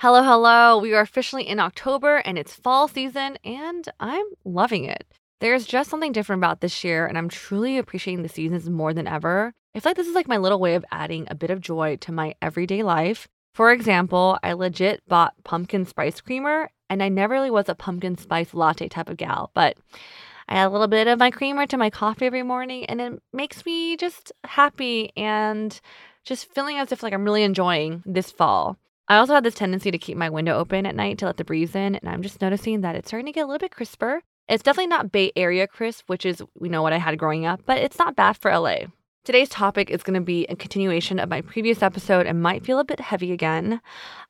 Hello, hello. We are officially in October and it's fall season, and I'm loving it. There's just something different about this year, and I'm truly appreciating the seasons more than ever. I feel like this is like my little way of adding a bit of joy to my everyday life. For example, I legit bought pumpkin spice creamer, and I never really was a pumpkin spice latte type of gal, but I add a little bit of my creamer to my coffee every morning, and it makes me just happy and just feeling as if like I'm really enjoying this fall. I also have this tendency to keep my window open at night to let the breeze in, and I'm just noticing that it's starting to get a little bit crisper. It's definitely not Bay Area crisp, which is you know what I had growing up, but it's not bad for LA. Today's topic is going to be a continuation of my previous episode and might feel a bit heavy again.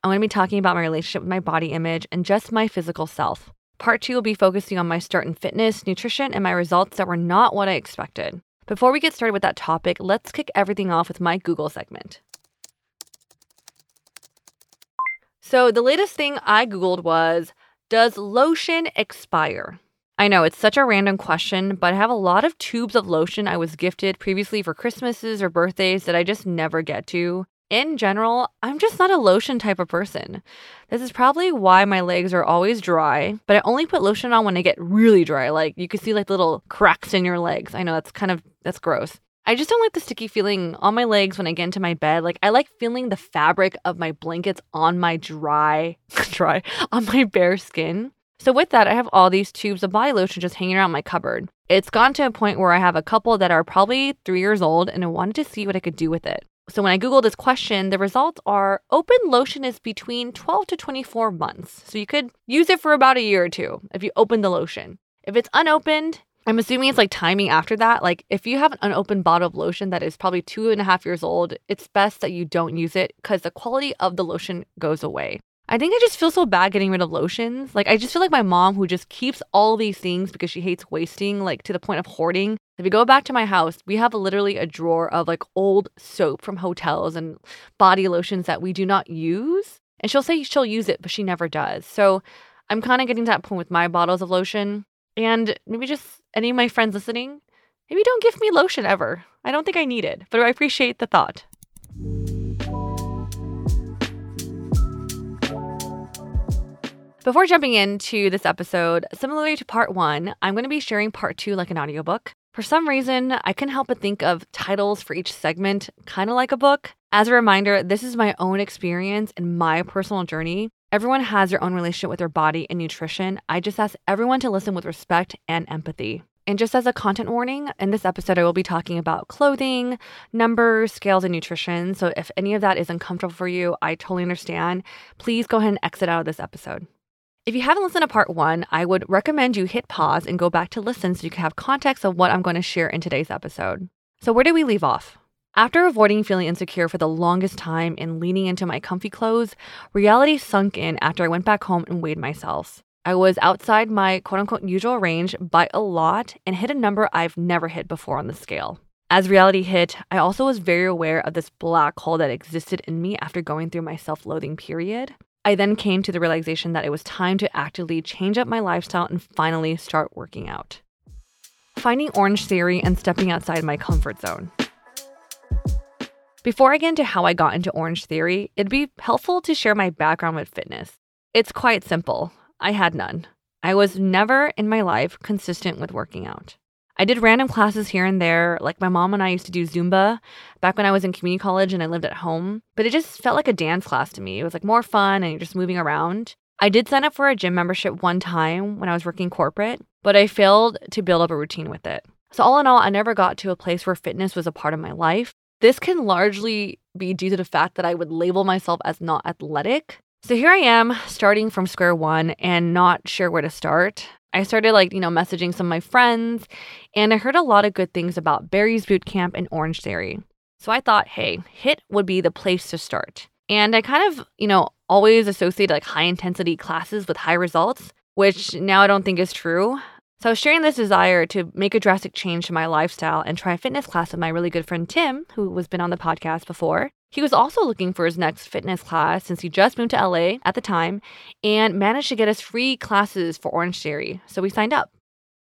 I'm going to be talking about my relationship with my body image and just my physical self. Part two will be focusing on my start in fitness, nutrition, and my results that were not what I expected. Before we get started with that topic, let's kick everything off with my Google segment. So the latest thing I Googled was Does lotion expire? I know it's such a random question, but I have a lot of tubes of lotion I was gifted previously for Christmases or birthdays that I just never get to. In general, I'm just not a lotion type of person. This is probably why my legs are always dry, but I only put lotion on when I get really dry. Like you can see like little cracks in your legs. I know that's kind of that's gross. I just don't like the sticky feeling on my legs when I get into my bed. Like I like feeling the fabric of my blankets on my dry, dry, on my bare skin. So with that, I have all these tubes of body lotion just hanging around my cupboard. It's gone to a point where I have a couple that are probably three years old and I wanted to see what I could do with it. So when I Googled this question, the results are open lotion is between 12 to 24 months. So you could use it for about a year or two if you open the lotion. If it's unopened, I'm assuming it's like timing after that. Like, if you have an unopened bottle of lotion that is probably two and a half years old, it's best that you don't use it because the quality of the lotion goes away. I think I just feel so bad getting rid of lotions. Like, I just feel like my mom who just keeps all these things because she hates wasting, like to the point of hoarding. If you go back to my house, we have literally a drawer of like old soap from hotels and body lotions that we do not use. And she'll say she'll use it, but she never does. So I'm kind of getting to that point with my bottles of lotion. And maybe just any of my friends listening, maybe don't give me lotion ever. I don't think I need it, but I appreciate the thought. Before jumping into this episode, similarly to part one, I'm going to be sharing part two like an audiobook. For some reason, I couldn't help but think of titles for each segment kind of like a book. As a reminder, this is my own experience and my personal journey. Everyone has their own relationship with their body and nutrition. I just ask everyone to listen with respect and empathy. And just as a content warning, in this episode, I will be talking about clothing, numbers, scales, and nutrition. So if any of that is uncomfortable for you, I totally understand. Please go ahead and exit out of this episode. If you haven't listened to part one, I would recommend you hit pause and go back to listen so you can have context of what I'm going to share in today's episode. So, where did we leave off? After avoiding feeling insecure for the longest time and leaning into my comfy clothes, reality sunk in after I went back home and weighed myself. I was outside my quote unquote usual range by a lot and hit a number I've never hit before on the scale. As reality hit, I also was very aware of this black hole that existed in me after going through my self loathing period. I then came to the realization that it was time to actively change up my lifestyle and finally start working out. Finding Orange Theory and stepping outside my comfort zone. Before I get into how I got into Orange Theory, it'd be helpful to share my background with fitness. It's quite simple. I had none. I was never in my life consistent with working out. I did random classes here and there. Like my mom and I used to do Zumba back when I was in community college and I lived at home, but it just felt like a dance class to me. It was like more fun and you're just moving around. I did sign up for a gym membership one time when I was working corporate, but I failed to build up a routine with it. So, all in all, I never got to a place where fitness was a part of my life. This can largely be due to the fact that I would label myself as not athletic. So here I am starting from square one and not sure where to start. I started like, you know, messaging some of my friends and I heard a lot of good things about Barry's Boot Camp and Orange Theory. So I thought, hey, HIIT would be the place to start. And I kind of, you know, always associated like high intensity classes with high results, which now I don't think is true. So I was sharing this desire to make a drastic change to my lifestyle and try a fitness class with my really good friend Tim, who has been on the podcast before. He was also looking for his next fitness class since he just moved to LA at the time and managed to get us free classes for Orange Theory. So we signed up.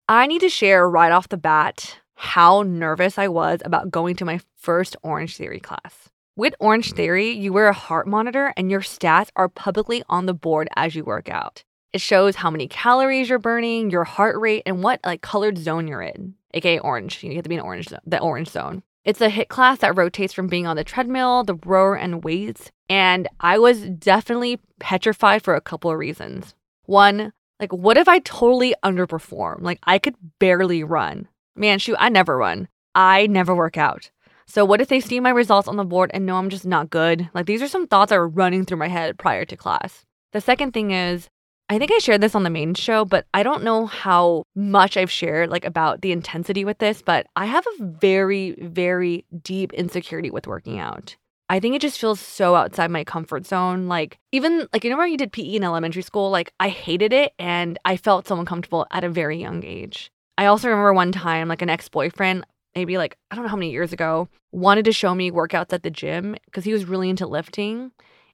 I need to share right off the bat how nervous I was about going to my first Orange Theory class. With Orange Theory, you wear a heart monitor and your stats are publicly on the board as you work out. It shows how many calories you're burning, your heart rate, and what like colored zone you're in, aka orange. You have to be in orange, the orange zone. It's a HIIT class that rotates from being on the treadmill, the rower, and weights. And I was definitely petrified for a couple of reasons. One, like, what if I totally underperform? Like, I could barely run. Man, shoot, I never run. I never work out. So, what if they see my results on the board and know I'm just not good? Like, these are some thoughts that were running through my head prior to class. The second thing is, I think I shared this on the main show, but I don't know how much I've shared like about the intensity with this, but I have a very very deep insecurity with working out. I think it just feels so outside my comfort zone. Like even like you know where you did PE in elementary school, like I hated it and I felt so uncomfortable at a very young age. I also remember one time like an ex-boyfriend maybe like I don't know how many years ago wanted to show me workouts at the gym because he was really into lifting.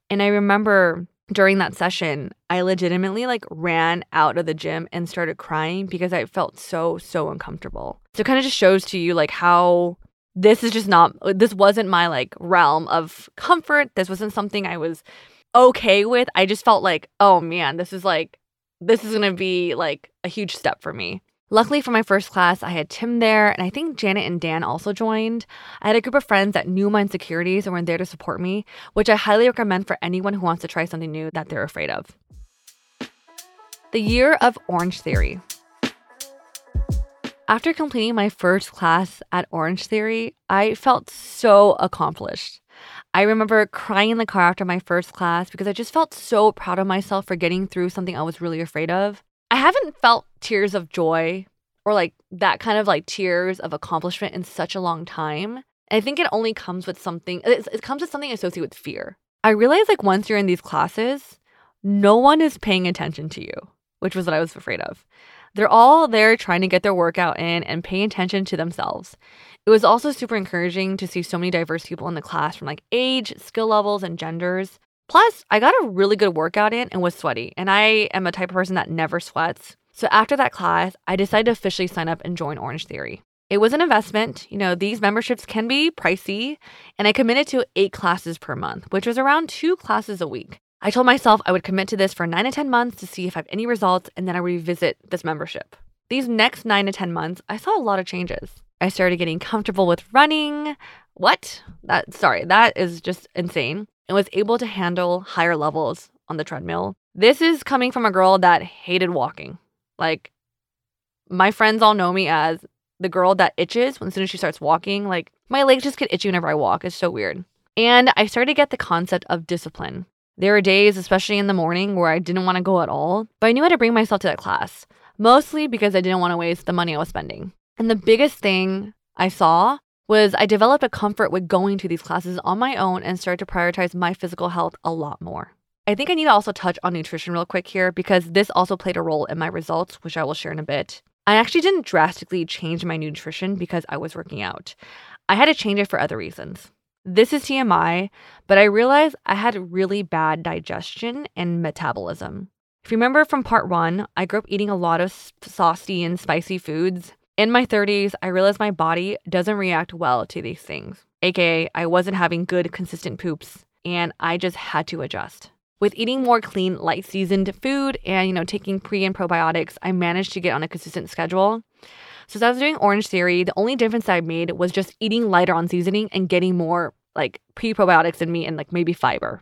And I remember during that session, I legitimately like ran out of the gym and started crying because I felt so, so uncomfortable. So it kind of just shows to you like how this is just not, this wasn't my like realm of comfort. This wasn't something I was okay with. I just felt like, oh man, this is like, this is going to be like a huge step for me. Luckily for my first class, I had Tim there, and I think Janet and Dan also joined. I had a group of friends that knew my insecurities and were there to support me, which I highly recommend for anyone who wants to try something new that they're afraid of. The year of Orange Theory. After completing my first class at Orange Theory, I felt so accomplished. I remember crying in the car after my first class because I just felt so proud of myself for getting through something I was really afraid of. I haven't felt tears of joy or like that kind of like tears of accomplishment in such a long time. I think it only comes with something, it comes with something associated with fear. I realized like once you're in these classes, no one is paying attention to you, which was what I was afraid of. They're all there trying to get their workout in and paying attention to themselves. It was also super encouraging to see so many diverse people in the class from like age, skill levels, and genders. Plus, I got a really good workout in and was sweaty, and I am a type of person that never sweats. So after that class, I decided to officially sign up and join Orange Theory. It was an investment. You know, these memberships can be pricey, and I committed to eight classes per month, which was around two classes a week. I told myself I would commit to this for nine to 10 months to see if I have any results, and then I revisit this membership. These next nine to 10 months, I saw a lot of changes. I started getting comfortable with running. What? That sorry, that is just insane and was able to handle higher levels on the treadmill. This is coming from a girl that hated walking. Like, my friends all know me as the girl that itches when as soon as she starts walking. Like, my legs just get itchy whenever I walk. It's so weird. And I started to get the concept of discipline. There were days, especially in the morning, where I didn't want to go at all, but I knew how to bring myself to that class, mostly because I didn't want to waste the money I was spending. And the biggest thing I saw was I developed a comfort with going to these classes on my own and started to prioritize my physical health a lot more. I think I need to also touch on nutrition real quick here because this also played a role in my results, which I will share in a bit. I actually didn't drastically change my nutrition because I was working out. I had to change it for other reasons. This is TMI, but I realized I had really bad digestion and metabolism. If you remember from part one, I grew up eating a lot of saucy and spicy foods, in my 30s, I realized my body doesn't react well to these things. AKA, I wasn't having good, consistent poops, and I just had to adjust. With eating more clean, light seasoned food and, you know, taking pre and probiotics, I managed to get on a consistent schedule. So as I was doing Orange Theory, the only difference I made was just eating lighter on seasoning and getting more like pre-probiotics in me and like maybe fiber.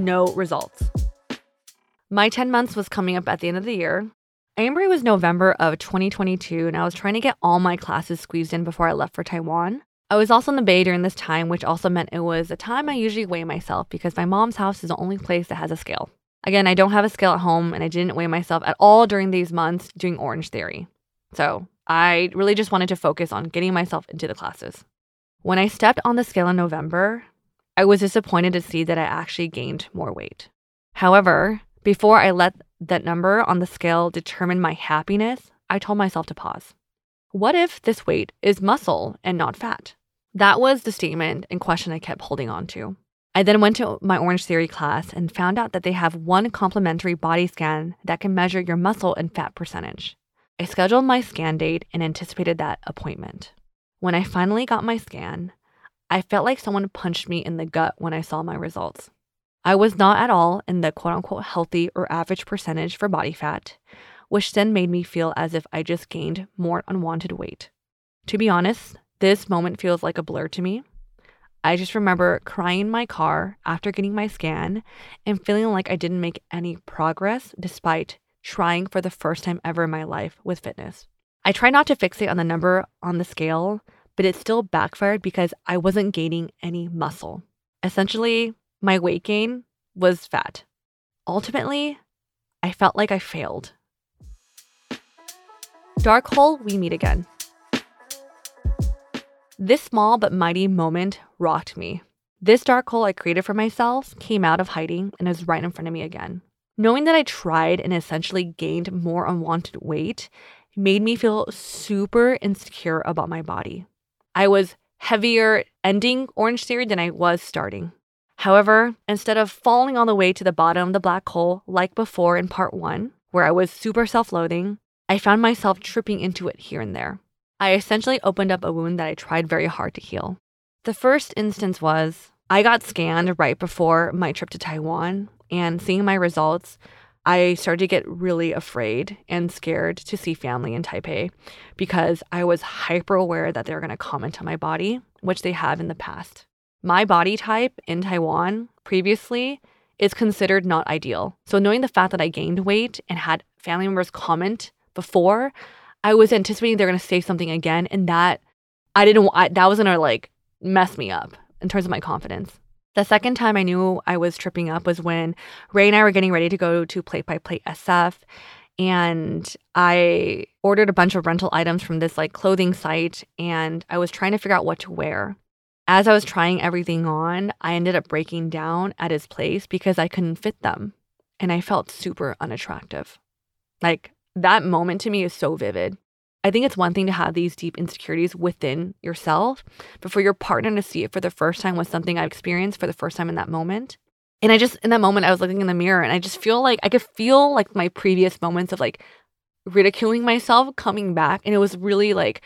No results. My 10 months was coming up at the end of the year. Ambry was November of 2022, and I was trying to get all my classes squeezed in before I left for Taiwan. I was also in the Bay during this time, which also meant it was a time I usually weigh myself because my mom's house is the only place that has a scale. Again, I don't have a scale at home, and I didn't weigh myself at all during these months doing Orange Theory. So I really just wanted to focus on getting myself into the classes. When I stepped on the scale in November, I was disappointed to see that I actually gained more weight. However, before I let that number on the scale determine my happiness, I told myself to pause. What if this weight is muscle and not fat? That was the statement and question I kept holding on to. I then went to my Orange Theory class and found out that they have one complimentary body scan that can measure your muscle and fat percentage. I scheduled my scan date and anticipated that appointment. When I finally got my scan, I felt like someone punched me in the gut when I saw my results. I was not at all in the quote unquote healthy or average percentage for body fat, which then made me feel as if I just gained more unwanted weight. To be honest, this moment feels like a blur to me. I just remember crying in my car after getting my scan and feeling like I didn't make any progress despite trying for the first time ever in my life with fitness. I try not to fixate on the number on the scale, but it still backfired because I wasn't gaining any muscle. Essentially, my weight gain was fat. Ultimately, I felt like I failed. Dark hole, we meet again. This small but mighty moment rocked me. This dark hole I created for myself came out of hiding and is right in front of me again. Knowing that I tried and essentially gained more unwanted weight made me feel super insecure about my body. I was heavier ending Orange Theory than I was starting. However, instead of falling all the way to the bottom of the black hole like before in part one, where I was super self loathing, I found myself tripping into it here and there. I essentially opened up a wound that I tried very hard to heal. The first instance was I got scanned right before my trip to Taiwan, and seeing my results, I started to get really afraid and scared to see family in Taipei because I was hyper aware that they were going to comment on my body, which they have in the past. My body type in Taiwan previously is considered not ideal. So, knowing the fact that I gained weight and had family members comment before, I was anticipating they're going to say something again. And that I didn't, I, that was going to like mess me up in terms of my confidence. The second time I knew I was tripping up was when Ray and I were getting ready to go to Plate by Plate SF. And I ordered a bunch of rental items from this like clothing site. And I was trying to figure out what to wear as I was trying everything on, I ended up breaking down at his place because I couldn't fit them. And I felt super unattractive. Like that moment to me is so vivid. I think it's one thing to have these deep insecurities within yourself, but for your partner to see it for the first time was something I experienced for the first time in that moment. And I just, in that moment, I was looking in the mirror and I just feel like I could feel like my previous moments of like ridiculing myself coming back. And it was really like,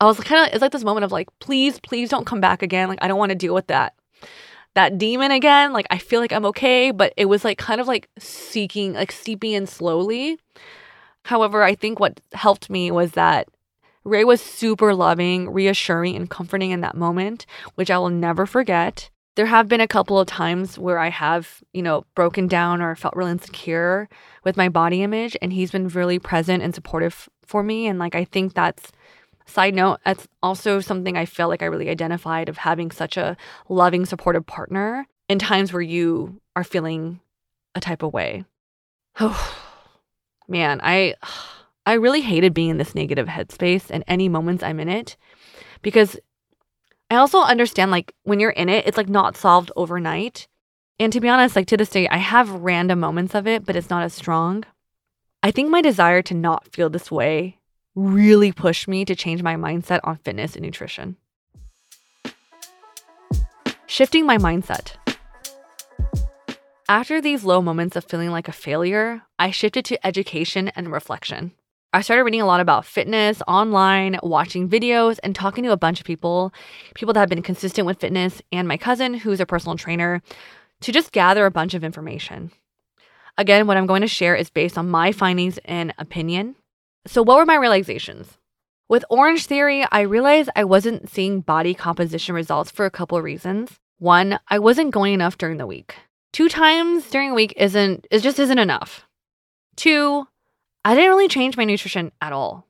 I was kind of it's like this moment of like, please, please don't come back again. Like I don't want to deal with that that demon again. Like I feel like I'm okay, but it was like kind of like seeking, like seeping in slowly. However, I think what helped me was that Ray was super loving, reassuring, and comforting in that moment, which I will never forget. There have been a couple of times where I have, you know, broken down or felt really insecure with my body image, and he's been really present and supportive for me. And like, I think that's, side note, that's also something I feel like I really identified of having such a loving, supportive partner in times where you are feeling a type of way. Oh, man, I. I really hated being in this negative headspace and any moments I'm in it because I also understand like when you're in it, it's like not solved overnight. And to be honest, like to this day, I have random moments of it, but it's not as strong. I think my desire to not feel this way really pushed me to change my mindset on fitness and nutrition. Shifting my mindset. After these low moments of feeling like a failure, I shifted to education and reflection. I started reading a lot about fitness online, watching videos, and talking to a bunch of people, people that have been consistent with fitness, and my cousin, who's a personal trainer, to just gather a bunch of information. Again, what I'm going to share is based on my findings and opinion. So, what were my realizations? With Orange Theory, I realized I wasn't seeing body composition results for a couple of reasons. One, I wasn't going enough during the week. Two times during a week isn't it just isn't enough. Two, I didn't really change my nutrition at all.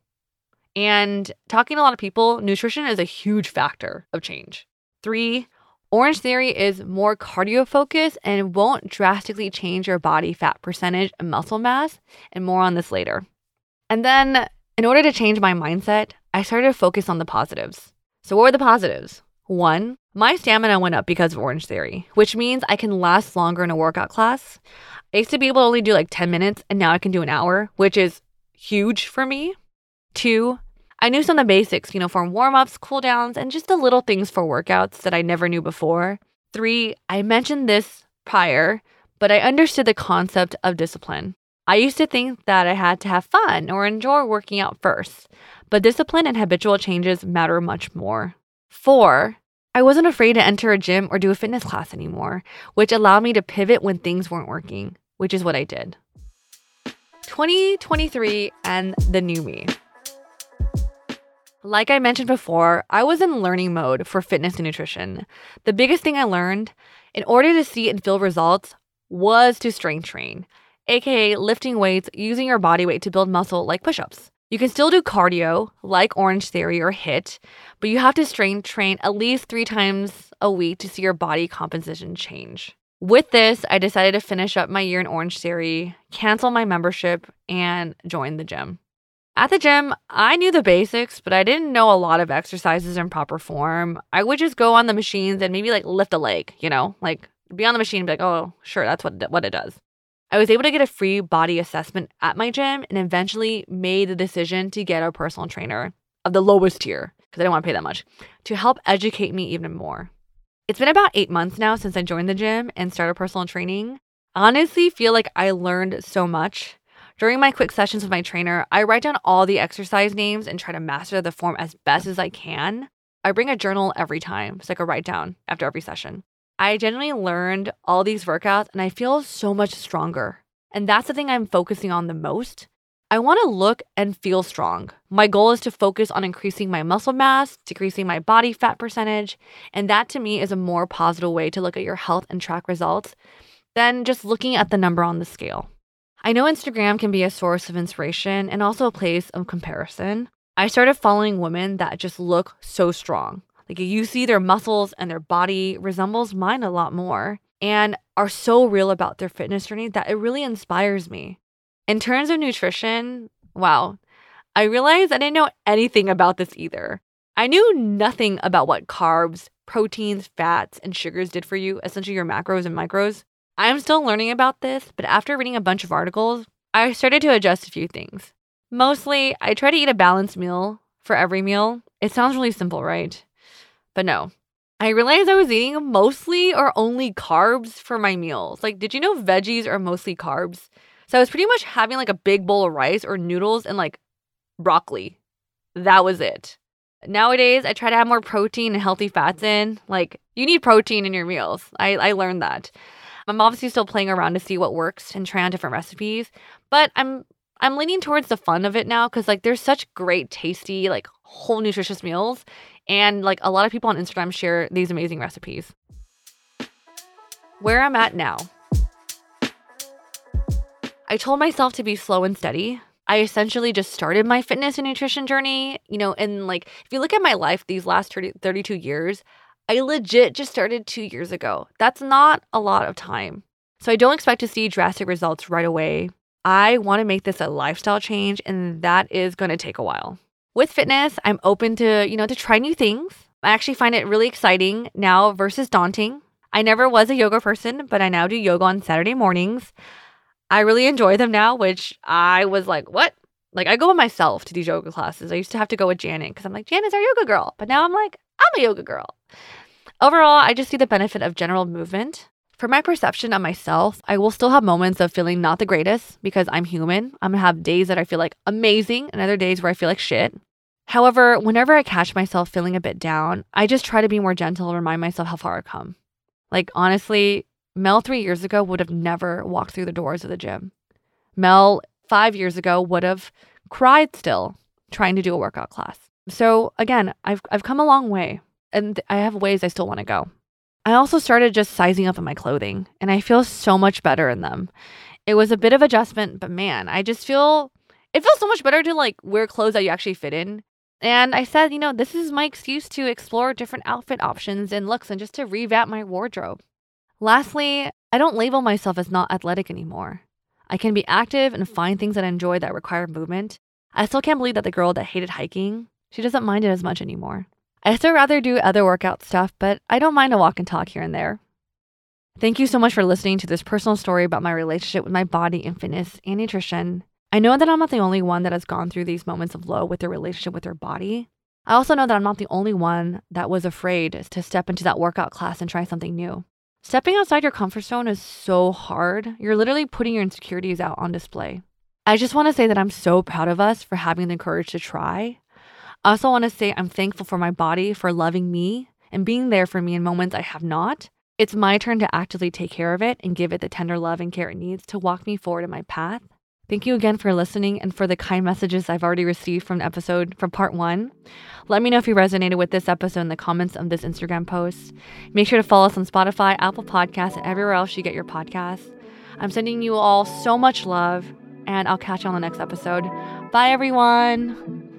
And talking to a lot of people, nutrition is a huge factor of change. Three, Orange Theory is more cardio focused and won't drastically change your body fat percentage and muscle mass, and more on this later. And then, in order to change my mindset, I started to focus on the positives. So, what were the positives? One, my stamina went up because of Orange Theory, which means I can last longer in a workout class. I used to be able to only do like 10 minutes, and now I can do an hour, which is huge for me. Two, I knew some of the basics, you know, from warm ups, cool downs, and just the little things for workouts that I never knew before. Three, I mentioned this prior, but I understood the concept of discipline. I used to think that I had to have fun or enjoy working out first, but discipline and habitual changes matter much more. Four, I wasn't afraid to enter a gym or do a fitness class anymore, which allowed me to pivot when things weren't working, which is what I did. 2023 and the new me. Like I mentioned before, I was in learning mode for fitness and nutrition. The biggest thing I learned in order to see and feel results was to strength train, aka lifting weights using your body weight to build muscle like push ups. You can still do cardio like Orange Theory or HIIT, but you have to strength train at least three times a week to see your body composition change. With this, I decided to finish up my year in Orange Theory, cancel my membership, and join the gym. At the gym, I knew the basics, but I didn't know a lot of exercises in proper form. I would just go on the machines and maybe like lift a leg, you know, like be on the machine and be like, oh, sure, that's what, what it does. I was able to get a free body assessment at my gym and eventually made the decision to get a personal trainer of the lowest tier because I didn't want to pay that much to help educate me even more. It's been about eight months now since I joined the gym and started personal training. Honestly feel like I learned so much. During my quick sessions with my trainer, I write down all the exercise names and try to master the form as best as I can. I bring a journal every time. so I a write down after every session. I genuinely learned all these workouts and I feel so much stronger. And that's the thing I'm focusing on the most. I want to look and feel strong. My goal is to focus on increasing my muscle mass, decreasing my body fat percentage, and that to me is a more positive way to look at your health and track results than just looking at the number on the scale. I know Instagram can be a source of inspiration and also a place of comparison. I started following women that just look so strong. Like you see their muscles and their body resembles mine a lot more and are so real about their fitness journey that it really inspires me. In terms of nutrition, wow, I realized I didn't know anything about this either. I knew nothing about what carbs, proteins, fats, and sugars did for you, essentially your macros and micros. I'm still learning about this, but after reading a bunch of articles, I started to adjust a few things. Mostly, I try to eat a balanced meal for every meal. It sounds really simple, right? But no, I realized I was eating mostly or only carbs for my meals. Like, did you know veggies are mostly carbs? So I was pretty much having like a big bowl of rice or noodles and like broccoli. That was it. Nowadays, I try to have more protein and healthy fats in. Like, you need protein in your meals. I, I learned that. I'm obviously still playing around to see what works and try on different recipes, but I'm I'm leaning towards the fun of it now because like there's such great tasty like whole nutritious meals. And like a lot of people on Instagram share these amazing recipes. Where I'm at now. I told myself to be slow and steady. I essentially just started my fitness and nutrition journey, you know, and like if you look at my life these last 30, 32 years, I legit just started two years ago. That's not a lot of time. So I don't expect to see drastic results right away. I want to make this a lifestyle change, and that is going to take a while. With fitness, I'm open to, you know, to try new things. I actually find it really exciting now versus daunting. I never was a yoga person, but I now do yoga on Saturday mornings. I really enjoy them now, which I was like, what? Like, I go by myself to these yoga classes. I used to have to go with Janet because I'm like, Janet's our yoga girl. But now I'm like, I'm a yoga girl. Overall, I just see the benefit of general movement. For my perception of myself, I will still have moments of feeling not the greatest because I'm human. I'm gonna have days that I feel like amazing and other days where I feel like shit. However, whenever I catch myself feeling a bit down, I just try to be more gentle and remind myself how far I've come. Like, honestly, Mel three years ago would have never walked through the doors of the gym. Mel five years ago would have cried still trying to do a workout class. So again, I've I've come a long way and I have ways I still want to go. I also started just sizing up on my clothing and I feel so much better in them. It was a bit of adjustment, but man, I just feel it feels so much better to like wear clothes that you actually fit in. And I said, you know, this is my excuse to explore different outfit options and looks and just to revamp my wardrobe. Lastly, I don't label myself as not athletic anymore. I can be active and find things that I enjoy that require movement. I still can't believe that the girl that hated hiking, she doesn't mind it as much anymore. I still rather do other workout stuff, but I don't mind a walk and talk here and there. Thank you so much for listening to this personal story about my relationship with my body and fitness and nutrition. I know that I'm not the only one that has gone through these moments of low with their relationship with their body. I also know that I'm not the only one that was afraid to step into that workout class and try something new. Stepping outside your comfort zone is so hard. You're literally putting your insecurities out on display. I just want to say that I'm so proud of us for having the courage to try. I also want to say I'm thankful for my body for loving me and being there for me in moments I have not. It's my turn to actively take care of it and give it the tender love and care it needs to walk me forward in my path. Thank you again for listening and for the kind messages I've already received from episode from part one. Let me know if you resonated with this episode in the comments of this Instagram post. Make sure to follow us on Spotify, Apple Podcasts, and everywhere else you get your podcasts. I'm sending you all so much love, and I'll catch you on the next episode. Bye, everyone.